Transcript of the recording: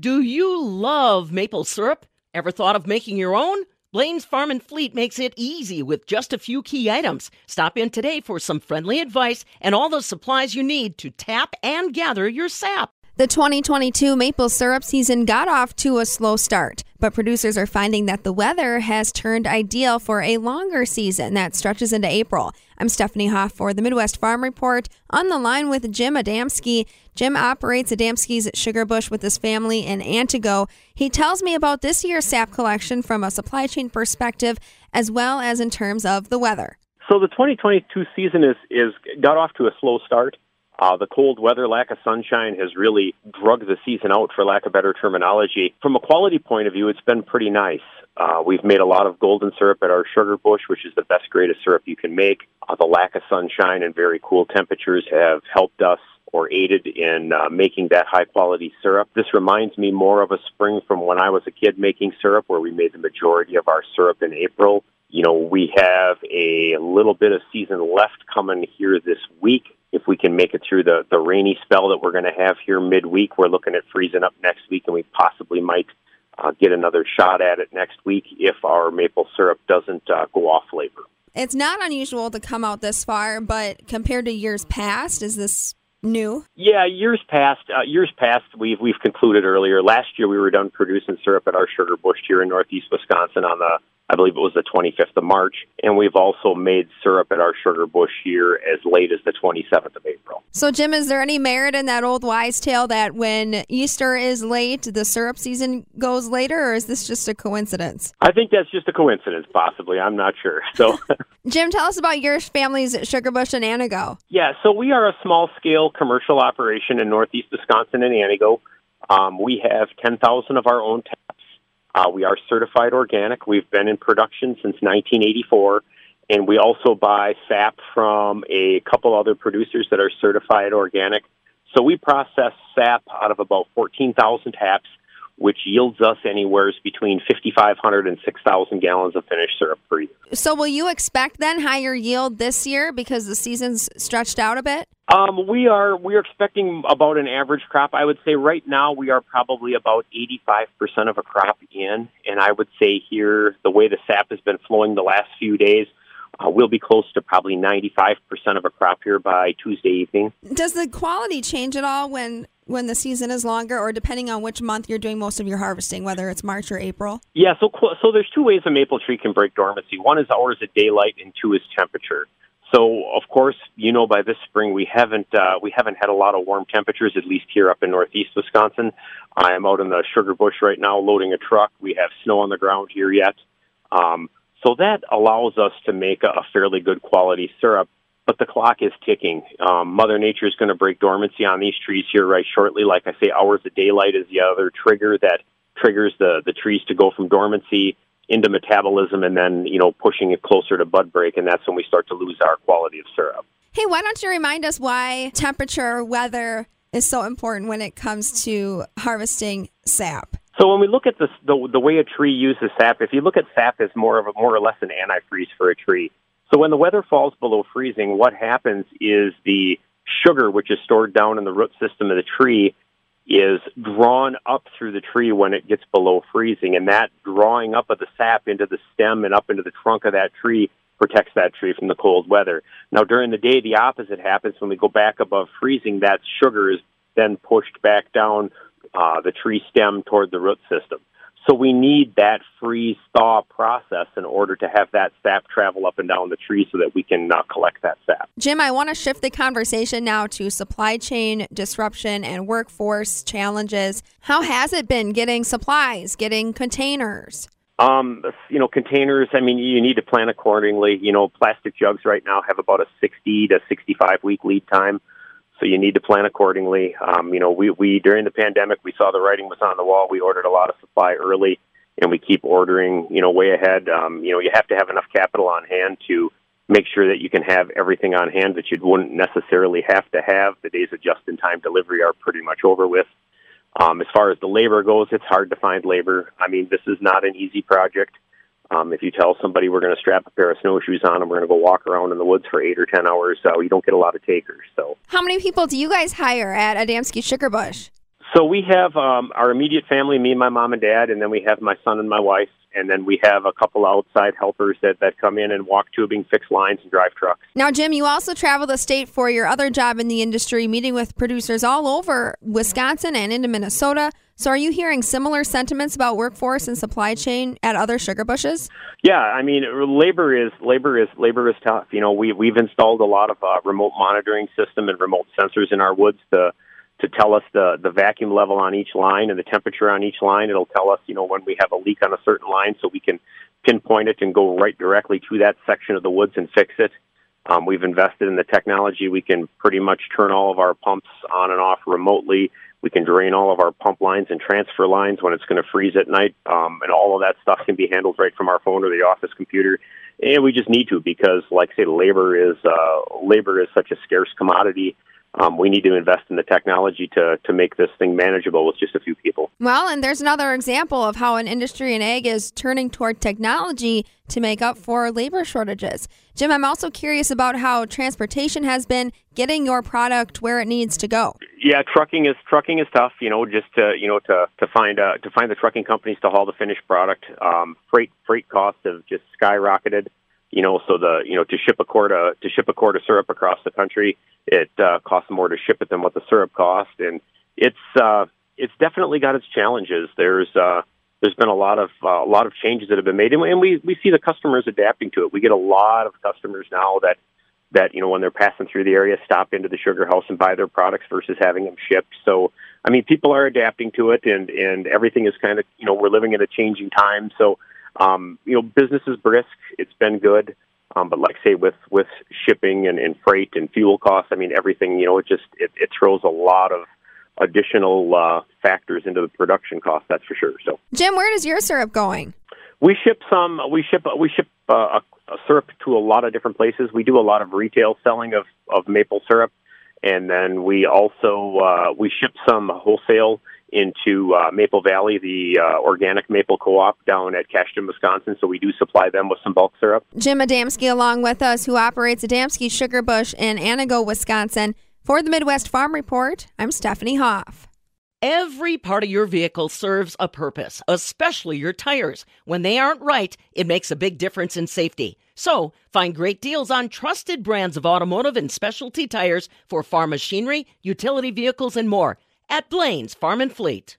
Do you love maple syrup? Ever thought of making your own? Blaine's Farm and Fleet makes it easy with just a few key items. Stop in today for some friendly advice and all the supplies you need to tap and gather your sap. The 2022 maple syrup season got off to a slow start, but producers are finding that the weather has turned ideal for a longer season that stretches into April. I'm Stephanie Hoff for the Midwest Farm Report on the line with Jim Adamski. Jim operates Adamski's Sugar Bush with his family in Antigo. He tells me about this year's sap collection from a supply chain perspective as well as in terms of the weather. So the 2022 season is, is got off to a slow start. Uh, the cold weather, lack of sunshine has really drugged the season out, for lack of better terminology. From a quality point of view, it's been pretty nice. Uh, we've made a lot of golden syrup at our sugar bush, which is the best grade of syrup you can make. Uh, the lack of sunshine and very cool temperatures have helped us or aided in uh, making that high quality syrup. This reminds me more of a spring from when I was a kid making syrup, where we made the majority of our syrup in April. You know, we have a little bit of season left coming here this week if we can make it through the, the rainy spell that we're going to have here midweek, we're looking at freezing up next week, and we possibly might uh, get another shot at it next week if our maple syrup doesn't uh, go off flavor. It's not unusual to come out this far, but compared to years past, is this new? Yeah, years past, uh, years past, we've we've concluded earlier. Last year, we were done producing syrup at our sugar bush here in northeast Wisconsin on the I believe it was the 25th of March. And we've also made syrup at our sugar bush here as late as the 27th of April. So, Jim, is there any merit in that old wise tale that when Easter is late, the syrup season goes later, or is this just a coincidence? I think that's just a coincidence, possibly. I'm not sure. So, Jim, tell us about your family's Sugar Bush and Antigo. Yeah, so we are a small scale commercial operation in northeast Wisconsin and Antigo. Um, we have 10,000 of our own uh, we are certified organic. We've been in production since 1984, and we also buy sap from a couple other producers that are certified organic. So we process sap out of about 14,000 taps, which yields us anywhere between 5,500 and 6,000 gallons of finished syrup per year. So will you expect then higher yield this year because the season's stretched out a bit? Um, we are we are expecting about an average crop. I would say right now we are probably about 85% of a crop in, and I would say here the way the sap has been flowing the last few days, uh, we'll be close to probably 95% of a crop here by Tuesday evening. Does the quality change at all when when the season is longer, or depending on which month you're doing most of your harvesting, whether it's March or April? Yeah, so so there's two ways a maple tree can break dormancy. One is hours of daylight, and two is temperature. So, of course, you know, by this spring we haven't uh, we haven't had a lot of warm temperatures, at least here up in northeast Wisconsin. I am out in the sugar bush right now loading a truck. We have snow on the ground here yet, um, so that allows us to make a, a fairly good quality syrup. But the clock is ticking. Um, Mother Nature is going to break dormancy on these trees here right shortly. Like I say, hours of daylight is the other trigger that triggers the the trees to go from dormancy into metabolism and then, you know, pushing it closer to bud break. And that's when we start to lose our quality of syrup. Hey, why don't you remind us why temperature, weather is so important when it comes to harvesting sap? So when we look at this, the, the way a tree uses sap, if you look at sap as more of a more or less an antifreeze for a tree. So when the weather falls below freezing, what happens is the sugar, which is stored down in the root system of the tree, is drawn up through the tree when it gets below freezing, and that drawing up of the sap into the stem and up into the trunk of that tree protects that tree from the cold weather. Now, during the day, the opposite happens. When we go back above freezing, that sugar is then pushed back down uh, the tree stem toward the root system. So we need that freeze thaw process in order to have that sap travel up and down the tree so that we can uh, collect that sap. Jim, I want to shift the conversation now to supply chain disruption and workforce challenges. How has it been getting supplies, getting containers? Um, you know, containers, I mean, you need to plan accordingly. You know, plastic jugs right now have about a 60 to 65 week lead time. So you need to plan accordingly. Um, you know, we, we during the pandemic we saw the writing was on the wall. We ordered a lot of supply early, and we keep ordering. You know, way ahead. Um, you know, you have to have enough capital on hand to make sure that you can have everything on hand that you wouldn't necessarily have to have. The days of just-in-time delivery are pretty much over with. Um, as far as the labor goes, it's hard to find labor. I mean, this is not an easy project. Um, if you tell somebody we're going to strap a pair of snowshoes on and we're going to go walk around in the woods for eight or ten hours, so you don't get a lot of takers. So, how many people do you guys hire at Adamski Sugar Bush? So we have um, our immediate family, me and my mom and dad, and then we have my son and my wife, and then we have a couple outside helpers that, that come in and walk tubing, fix lines, and drive trucks. Now, Jim, you also travel the state for your other job in the industry, meeting with producers all over Wisconsin and into Minnesota. So, are you hearing similar sentiments about workforce and supply chain at other sugar bushes? Yeah, I mean, labor is labor is labor is tough. You know, we we've installed a lot of uh, remote monitoring system and remote sensors in our woods to to tell us the the vacuum level on each line and the temperature on each line. It'll tell us, you know, when we have a leak on a certain line, so we can pinpoint it and go right directly to that section of the woods and fix it. Um, we've invested in the technology. We can pretty much turn all of our pumps on and off remotely. We can drain all of our pump lines and transfer lines when it's going to freeze at night, um, and all of that stuff can be handled right from our phone or the office computer. And we just need to because, like I say, labor is uh, labor is such a scarce commodity um, we need to invest in the technology to to make this thing manageable with just a few people. Well, and there's another example of how an industry in ag is turning toward technology to make up for labor shortages. Jim, I'm also curious about how transportation has been getting your product where it needs to go. Yeah, trucking is trucking is tough. You know, just to you know to to find uh, to find the trucking companies to haul the finished product. Um, freight freight costs have just skyrocketed you know, so the you know to ship a quart of to ship a quart of syrup across the country, it uh, costs more to ship it than what the syrup cost, and it's uh, it's definitely got its challenges. There's uh, there's been a lot of uh, a lot of changes that have been made, and we we see the customers adapting to it. We get a lot of customers now that that you know when they're passing through the area, stop into the sugar house and buy their products versus having them shipped. So I mean, people are adapting to it, and and everything is kind of you know we're living in a changing time, so um, you know, business is brisk. It's been good. Um, but like say with with shipping and, and freight and fuel costs, I mean everything. You know, it just it, it throws a lot of additional uh, factors into the production cost. That's for sure. So, Jim, where does your syrup going? We ship some. We ship. We ship uh, a, a syrup to a lot of different places. We do a lot of retail selling of of maple syrup, and then we also uh, we ship some wholesale into uh, Maple Valley, the uh, organic maple co-op down at Cashton, Wisconsin. So we do supply them with some bulk syrup. Jim Adamski along with us, who operates Adamski Sugar Bush in Antigo, Wisconsin. For the Midwest Farm Report, I'm Stephanie Hoff. Every part of your vehicle serves a purpose, especially your tires. When they aren't right, it makes a big difference in safety. So, find great deals on trusted brands of automotive and specialty tires for farm machinery, utility vehicles, and more at Blaine's Farm and Fleet.